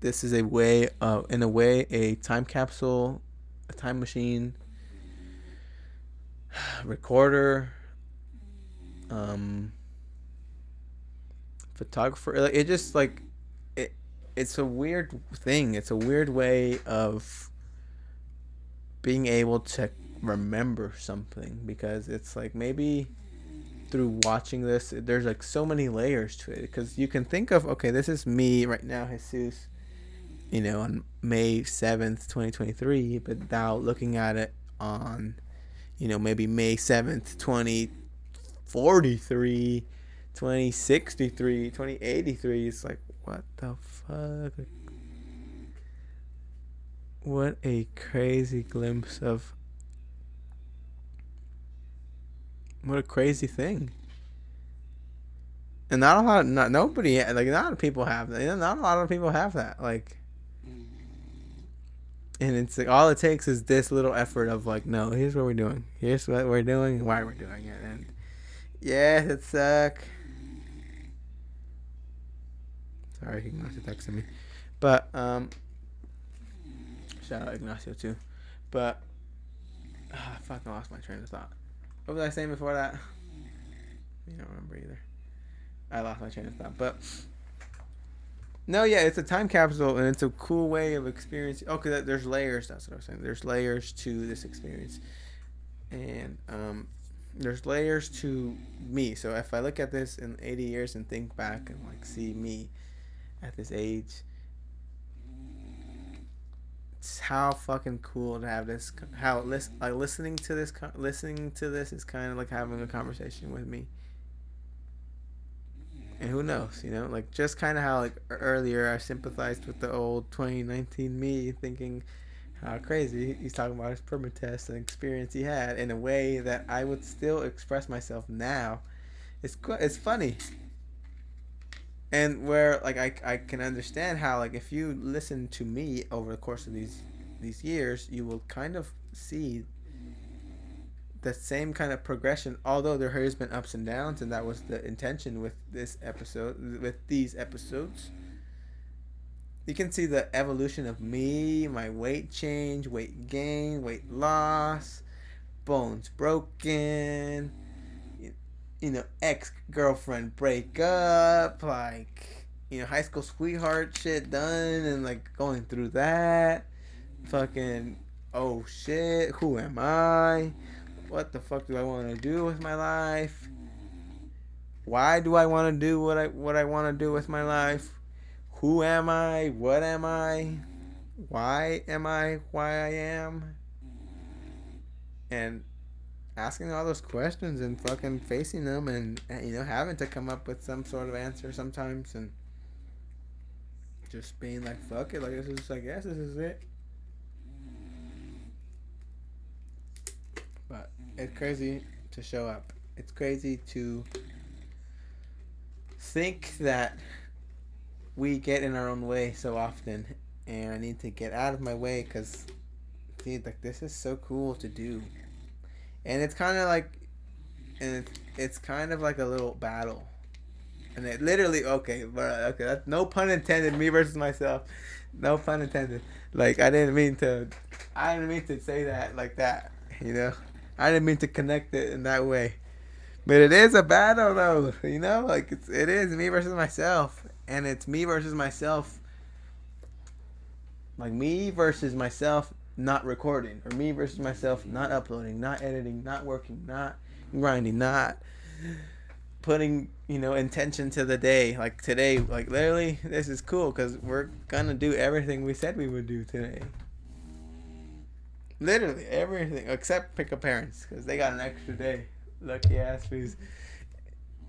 this is a way in a way a time capsule, a time machine, <sighs> recorder, um photographer like it just like it it's a weird thing. It's a weird way of being able to remember something because it's like maybe through watching this there's like so many layers to it. Because you can think of okay this is me right now jesus you know on may 7th 2023 but now looking at it on you know maybe may 7th 2043 2063 2083 it's like what the fuck what a crazy glimpse of what a crazy thing. And not a lot, of, not nobody, like not a lot of people have that. Not a lot of people have that. Like, and it's like all it takes is this little effort of like, no, here's what we're doing. Here's what we're doing. Why we're doing it. And yeah, it suck. Sorry, Ignacio texted me, but um, shout out Ignacio too. But ah, I fucking lost my train of thought. What was I saying before that? You don't remember either. I lost my train of thought, but no, yeah, it's a time capsule and it's a cool way of experiencing. Oh, there's layers. That's what I was saying. There's layers to this experience, and um, there's layers to me. So if I look at this in 80 years and think back and like see me at this age, it's how fucking cool to have this. How list like listening to this, listening to this is kind of like having a conversation with me. And who knows, you know, like just kind of how like earlier I sympathized with the old 2019 me, thinking how crazy he's talking about his perma test and experience he had in a way that I would still express myself now. It's it's funny and where like I, I can understand how like if you listen to me over the course of these these years you will kind of see the same kind of progression although there has been ups and downs and that was the intention with this episode with these episodes. You can see the evolution of me my weight change weight gain weight loss bones broken you know, ex girlfriend break up, like, you know, high school sweetheart shit done, and like going through that. Fucking, oh shit, who am I? What the fuck do I want to do with my life? Why do I want to do what I what I want to do with my life? Who am I? What am I? Why am I why I am? And asking all those questions and fucking facing them and you know having to come up with some sort of answer sometimes and just being like fuck it like this is I guess this is it. But it's crazy to show up. It's crazy to think that we get in our own way so often and I need to get out of my way because dude like this is so cool to do and it's kind of like, and it's, it's kind of like a little battle. And it literally okay, but okay, that's no pun intended. Me versus myself, no pun intended. Like I didn't mean to, I didn't mean to say that like that. You know, I didn't mean to connect it in that way. But it is a battle though, you know, like it's it is me versus myself, and it's me versus myself. Like me versus myself not recording, or me versus myself not uploading, not editing, not working, not grinding, not putting you know intention to the day. Like today, like literally, this is cool because we're gonna do everything we said we would do today. Literally everything except pick up parents because they got an extra day. Lucky ass fools.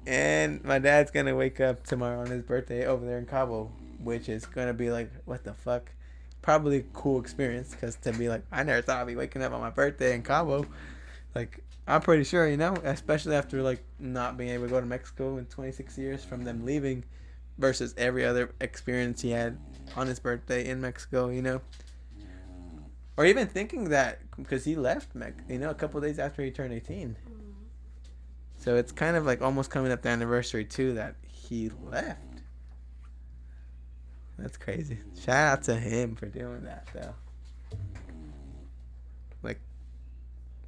And my dad's gonna wake up tomorrow on his birthday over there in Cabo, which is gonna be like, what the fuck? Probably a cool experience because to be like, I never thought I'd be waking up on my birthday in Cabo. Like, I'm pretty sure, you know, especially after like not being able to go to Mexico in 26 years from them leaving versus every other experience he had on his birthday in Mexico, you know. Or even thinking that because he left, Mex- you know, a couple days after he turned 18. Mm. So it's kind of like almost coming up the anniversary too that he left. That's crazy. Shout out to him for doing that though. Like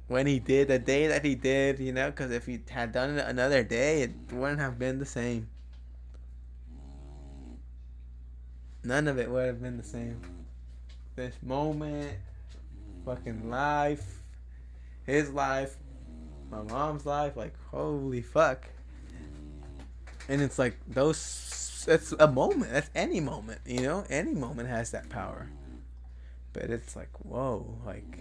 when he did the day that he did, you know, because if he had done it another day, it wouldn't have been the same. None of it would have been the same. This moment, fucking life, his life, my mom's life, like holy fuck. And it's like those that's a moment. That's any moment, you know? Any moment has that power. But it's like, whoa, like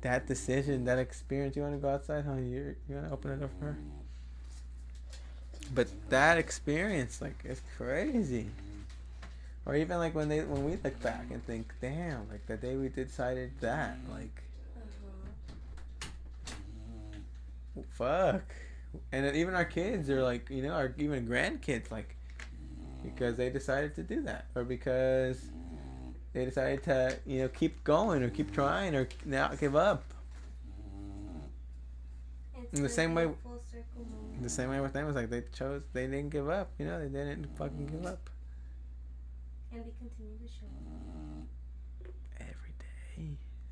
that decision, that experience, you wanna go outside, huh? You're you wanna open it up for her? But that experience, like, it's crazy. Or even like when they when we look back and think, damn, like the day we decided that, like Uh-huh. fuck and even our kids are like you know our even grandkids like because they decided to do that or because they decided to you know keep going or keep trying or not give up. It's In the same way- the same way with them was like they chose they didn't give up you know they didn't fucking give up. And they continue to show up.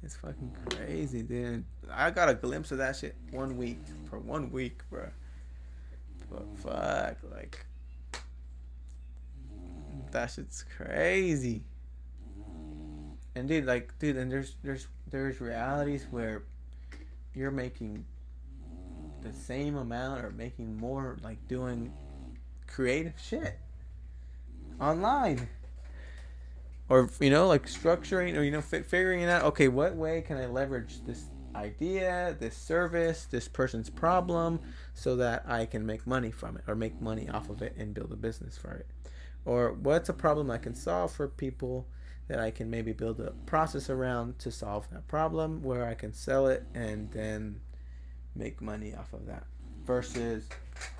It's fucking crazy dude. I got a glimpse of that shit one week for one week bro but fuck like that shit's crazy. And dude like dude and there's there's there's realities where you're making the same amount or making more like doing creative shit online or you know like structuring or you know fi- figuring out okay what way can i leverage this idea this service this person's problem so that i can make money from it or make money off of it and build a business for it? Or what's a problem i can solve for people that i can maybe build a process around to solve that problem where i can sell it and then make money off of that? Versus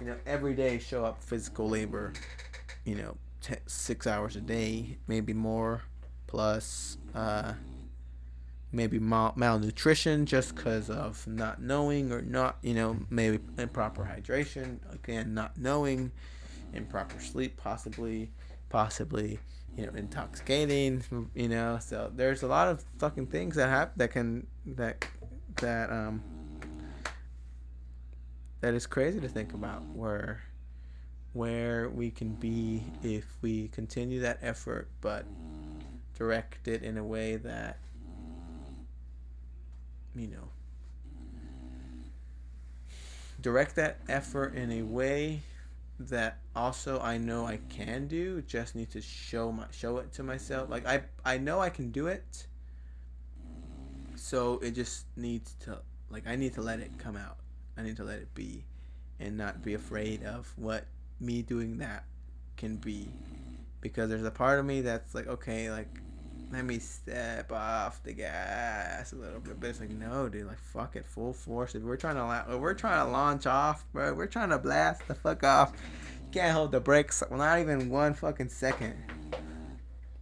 you know every day show up physical labor you know t- six hours a day, maybe more, plus uh, maybe mal- malnutrition just because of not knowing or not, you know, maybe improper hydration, again, not knowing, improper sleep, possibly, possibly, you know, intoxicating, you know. So there's a lot of fucking things that happen that can that that um that is crazy to think about where where we can be if we continue that effort but direct it in a way that you know direct that effort in a way that also I know I can do just need to show my show it to myself. Like I I know I can do it. So it just needs to like I need to let it come out. I need to let it be and not be afraid of what me doing that can be. Because there's a part of me that's like okay like let me step off the gas a little bit. But it's like no dude like fuck it full force. If we're trying to la- if we're trying to launch off bro we're trying to blast the fuck off can't hold the brakes well, not even one fucking second.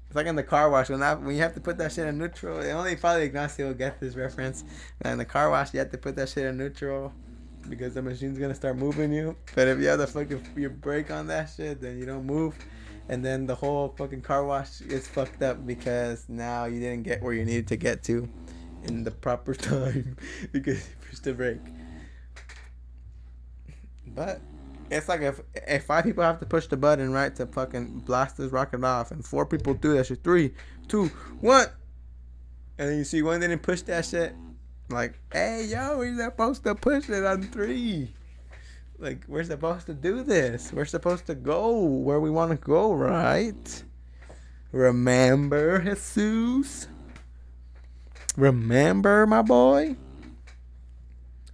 It's like in the car wash when, I, when you have to put that shit in neutral only probably Ignacio will get this reference and in the car wash you have to put that shit in neutral because the machine's gonna start moving you. But if you have the fucking your brake on that shit, then you don't move, and then the whole fucking car wash is fucked up because now you didn't get where you needed to get to in the proper <laughs> time because you pushed the brake. But it's like if if five people have to push the button right to fucking blast this rocket off, and four people do that shit, three, two, one, and then you see one didn't push that shit, like, hey, yo, we're supposed to push it on three. Like, we're supposed to do this. We're supposed to go where we want to go, right? Remember, Jesus? Remember, my boy?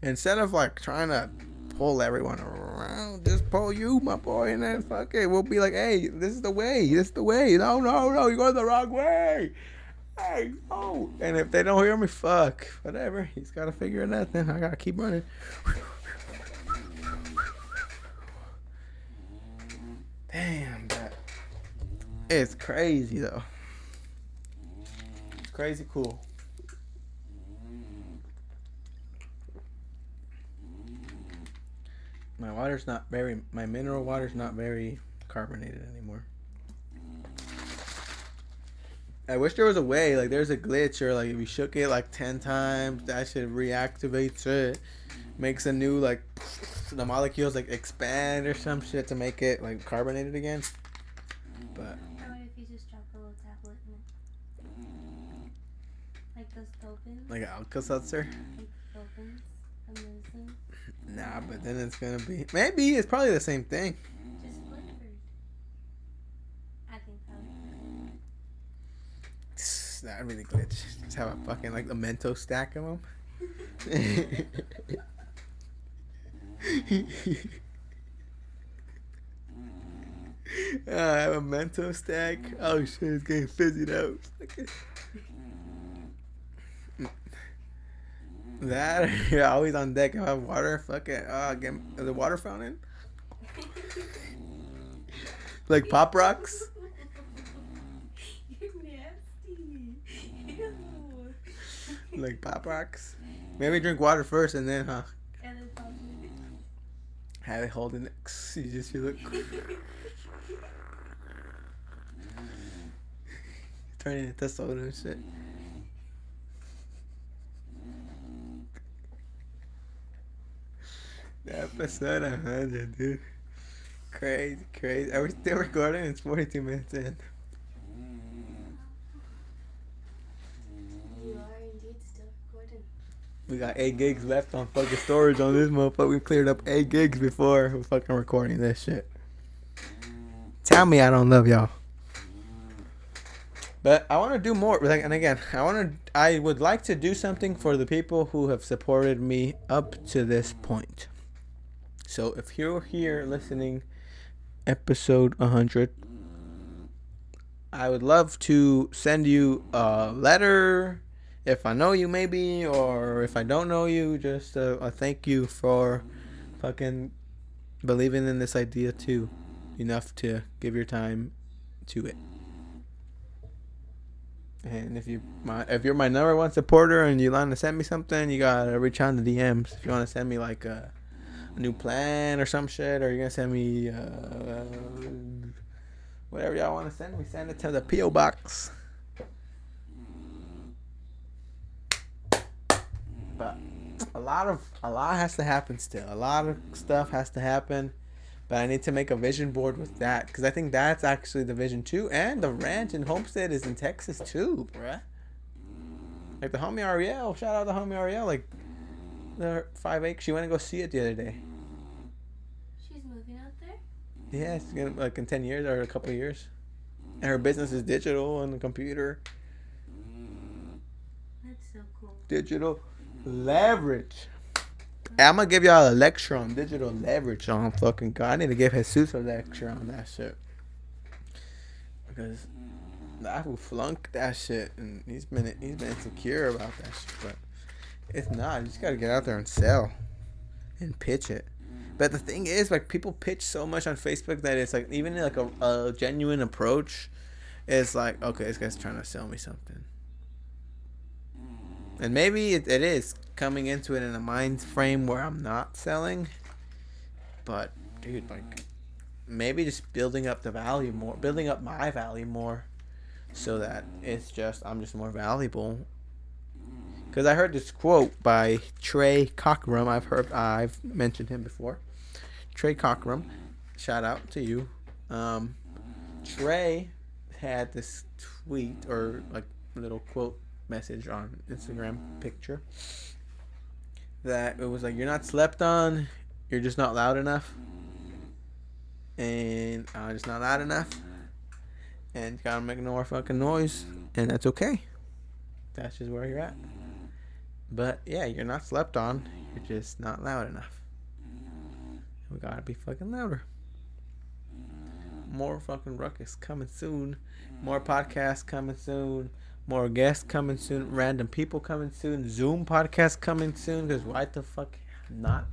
Instead of like trying to pull everyone around, just pull you, my boy, and then fuck it, we'll be like, hey, this is the way, this is the way. No, no, no, you're going the wrong way. Hey, oh, and if they don't hear me, fuck, whatever. He's got to figure it out. Then I gotta keep running. Damn, that it's crazy though. It's crazy cool. My water's not very. My mineral water's not very carbonated anymore. I wish there was a way, like there's a glitch, or like if you shook it like ten times, that shit reactivates it, makes a new like <sniffs> the molecules like expand or some shit to make it like carbonated again. But How if you just drop a little tablet in it? Like those dolphins? like Alka Seltzer, Like dolphins? The medicine? nah. But then it's gonna be maybe it's probably the same thing. Just flavored. I think so. That really glitch. Just have a fucking like a Mento stack of them. <laughs> I have a Mento stack. Oh shit, it's getting fizzied out. <laughs> That you're <laughs> always on deck. If I have water, fuck it. Uh, get the water fountain. Like pop rocks. Like pop rocks. Maybe drink water first and then huh And then pop it. have it holding it. <laughs> You just feel it <laughs> turning into soda and shit. The episode 100, dude. Crazy, crazy. Are we still recording? It's 42 minutes in. We got 8 gigs left on fucking storage on this motherfucker. We cleared up 8 gigs before fucking recording this shit. Tell me I don't love y'all. But I want to do more. Like, and again, I want to. I would like to do something for the people who have supported me up to this point. So if you're here listening, episode 100, I would love to send you a letter. If I know you, maybe, or if I don't know you, just a, a thank you for fucking believing in this idea too, enough to give your time to it. And if you my if you're my number one supporter and you want to send me something, you gotta reach out the DMs. If you want to send me like a, a new plan or some shit, or you're gonna send me uh, whatever y'all want to send me, send it to the PO box. But a lot of a lot has to happen still. A lot of stuff has to happen. But I need to make a vision board with that because I think that's actually the vision too. And the ranch and homestead is in Texas too, bruh. Like the homie Ariel, shout out the homie Ariel. Like the five acres, she went to go see it the other day. She's moving out there? Yeah, it's gonna like in ten years or a couple of years. And her business is digital on the computer. That's so cool. Digital leverage. I'm gonna give y'all a lecture on digital leverage on fucking God. I need to give Jesus a lecture on that shit. Because I will flunk that shit and he's been he's been insecure about that shit. But it's not. You just gotta get out there and sell and pitch it. But the thing is, like people pitch so much on Facebook that it's like even like a, a genuine approach, it's like okay, this guy's trying to sell me something. And maybe it, it is coming into it in a mind frame where I'm not selling. But dude, like maybe just building up the value more, building up my value more, so that it's just I'm just more valuable. Because I heard this quote by Trey Cockrum. I've heard I've mentioned him before. Trey Cockrum, shout out to you. Um, Trey had this tweet or like little quote message on Instagram picture that it was like you're not slept on, you're just not loud enough, and I'm just not loud enough, and gotta make no more fucking noise, and that's okay. That's just where you're at. But yeah, you're not slept on, you're just not loud enough. We gotta be fucking louder. More fucking ruckus coming soon. More podcasts coming soon. More guests coming soon. Random people coming soon. Zoom podcast coming soon. Because why the fuck not?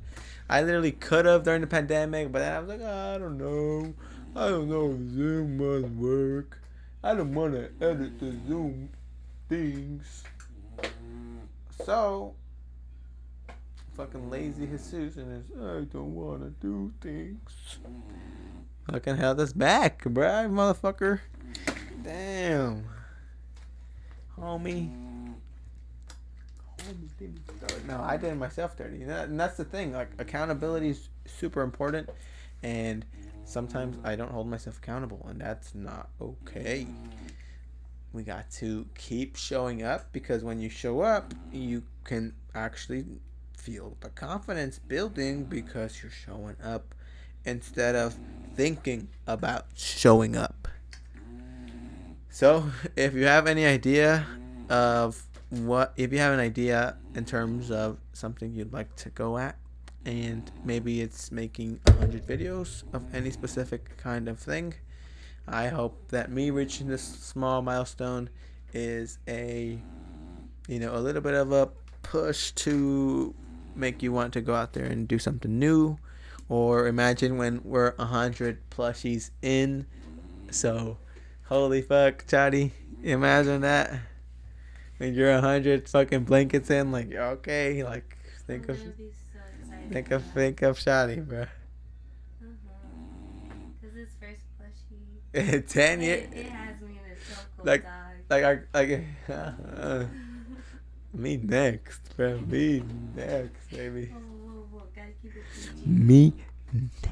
I literally could have during the pandemic, but then I was like, ah, I don't know. I don't know if Zoom must work. I don't want to edit the Zoom things. So, fucking lazy Jesus and I don't want to do things. Fucking held us back, bruh, motherfucker. Damn. Homie. No, I did myself dirty. And that's the thing. Like, accountability is super important. And sometimes I don't hold myself accountable. And that's not okay. We got to keep showing up because when you show up, you can actually feel the confidence building because you're showing up instead of thinking about showing up. So, <laughs> if you have any idea of what, if you have an idea in terms of something you'd like to go at, and maybe it's making a hundred videos of any specific kind of thing, I hope that me reaching this small milestone is a, you know, a little bit of a push to make you want to go out there and do something new. Or imagine when we're a hundred plushies in. So holy fuck chatty imagine that. When you're a hundred fucking blankets in like okay. Like think of so think of think of shoddy bro Because this first plushie, <laughs> 10 it, years it has me in a chokehold, Like- dog. like I like <laughs> uh, me next bro me next baby. Whoa, <laughs> whoa, whoa, gotta keep it me next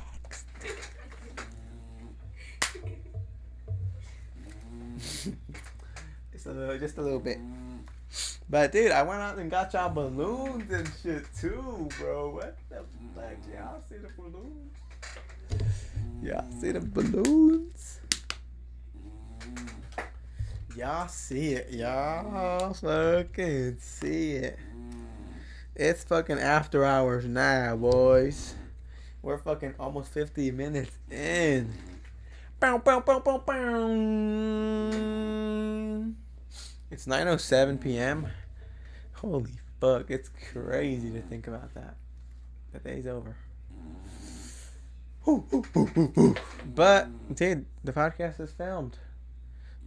little just a little bit. But dude i went out and got y'all balloons and shit too bro. What the fuck? Y'all see the balloons? Y'all see the balloons? Y'all see it. Y'all fucking see it. It's fucking after hours now boys. We're fucking almost 50 minutes in. Bow, bow, bow, bow, bow. It's 9.07 p.m. Holy fuck, it's crazy to think about that. The day's over. But, dude, the podcast is filmed.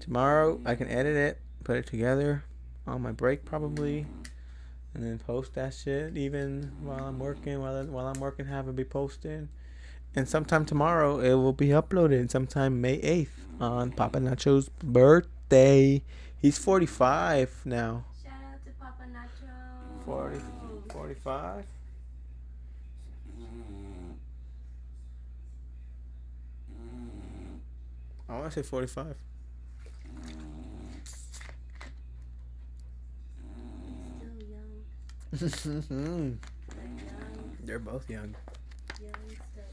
Tomorrow, I can edit it, put it together on my break probably and then post that shit even while I'm working. While while I'm working, have it be posted. And sometime tomorrow it will be uploaded. Sometime May eighth on Papa Nacho's birthday. He's forty five now. Shout out to Papa Nacho. 40, 45. I want to say forty five. Still young, <laughs> They're both young. young still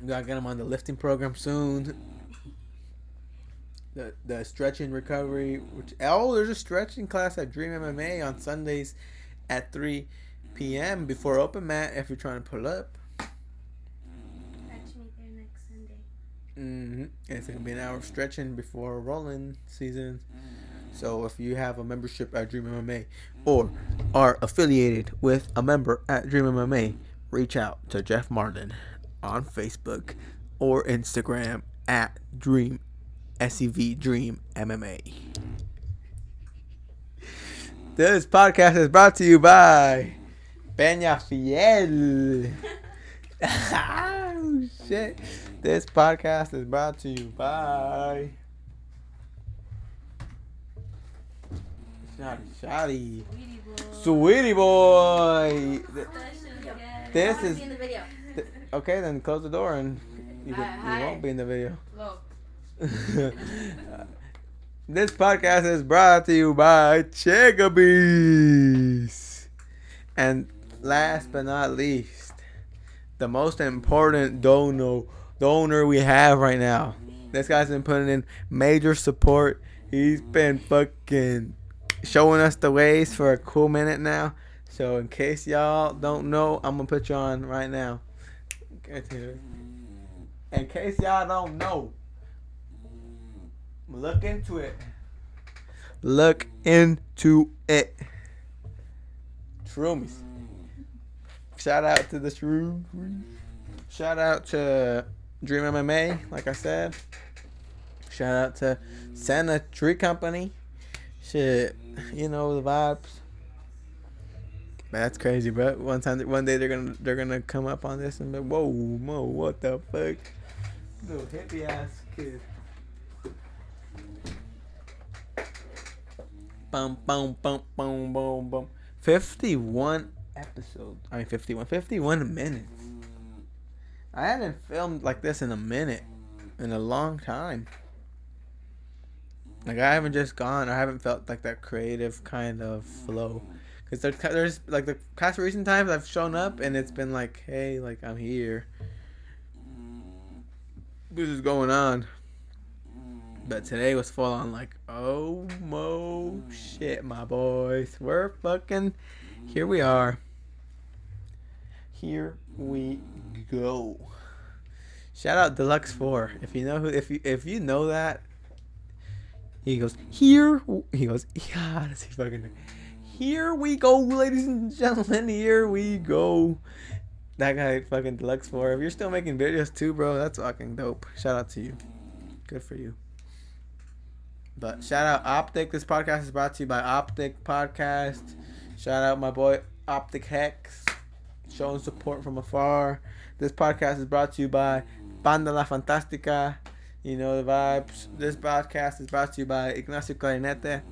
We gotta get him on the lifting program soon. The the stretching recovery. Which, oh, there's a stretching class at Dream MMA on Sundays at 3 p.m. before open mat if you're trying to pull up. Catch me there next Sunday. Mm-hmm. It's gonna be an hour of stretching before rolling season. So if you have a membership at Dream MMA or are affiliated with a member at Dream MMA, reach out to Jeff Martin on Facebook or Instagram at Dream SEV Dream MMA. This podcast is brought to you by Peña Fiel. <laughs> oh shit. This podcast is brought to you by Shotty Shotty. Sweetie boy. Sweetie boy. Th- Special guest. This is in the video. okay. Then close the door and you, Hi- you won't be in the video. <laughs> This podcast is brought to you by Chickabees. And last but not least, the most important donor donor we have right now. This guy's been putting in major support. He's been fucking showing us the ways for a cool minute now. So in case y'all don't know, I'm gonna put you on right now. in case y'all don't know, look into it. Look into it. Shroomies. Shout out to the Shroom. Shout out to Dream MMA, like I said. Shout out to Santa Tree Company. Shit, you know the vibes. That's crazy, bro. One time, one day they're gonna they're gonna come up on this and be, whoa, whoa, what the fuck? Little hippie ass kid. Bum bum bum bum bum bum. Fifty-one episodes. I mean, 51. 51 minutes. I haven't filmed like this in a minute, in a long time. Like I haven't just gone. I haven't felt like that creative kind of flow. Cause there's, there's like the past recent times I've shown up and it's been like, hey, like I'm here. This is going on. But today was full on like, oh mo shit, my boys. We're fucking here we are. Here we go. Shout out Deluxe Four. If you know who if you if you know that he goes, here he goes, <laughs> yeah, does he fucking here we go, ladies and gentlemen. Here we go. That guy fucking deluxe four. If you're still making videos too, bro, that's fucking dope. Shout out to you. Good for you. But shout out Optic. This podcast is brought to you by Optic Podcast. Shout out my boy Optic Hex, showing support from afar. This podcast is brought to you by Banda La Fantastica. You know the vibes. This podcast is brought to you by Ignacio Clarinete.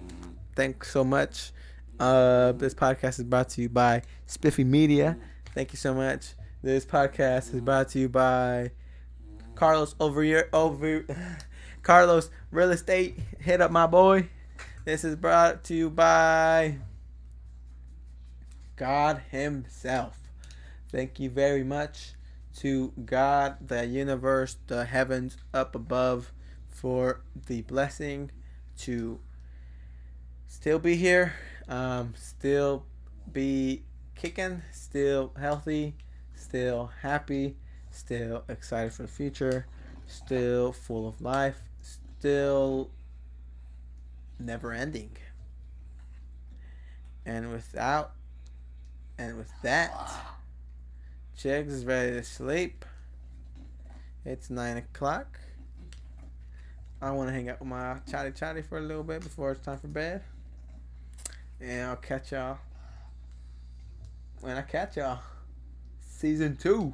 Thanks so much. Uh, this podcast is brought to you by Spiffy Media. Thank you so much. This podcast is brought to you by Carlos over over <laughs> Carlos Real Estate. Hit up my boy. This is brought to you by God Himself. Thank you very much to God, the universe, the heavens up above for the blessing to still be here, um, still be kicking, still healthy, still happy, still excited for the future, still full of life, still never ending. And without and with that, Chigs is ready to sleep. It's nine o'clock. I want to hang out with my chatty chatty for a little bit before it's time for bed. And I'll catch y'all when I catch y'all. Season two.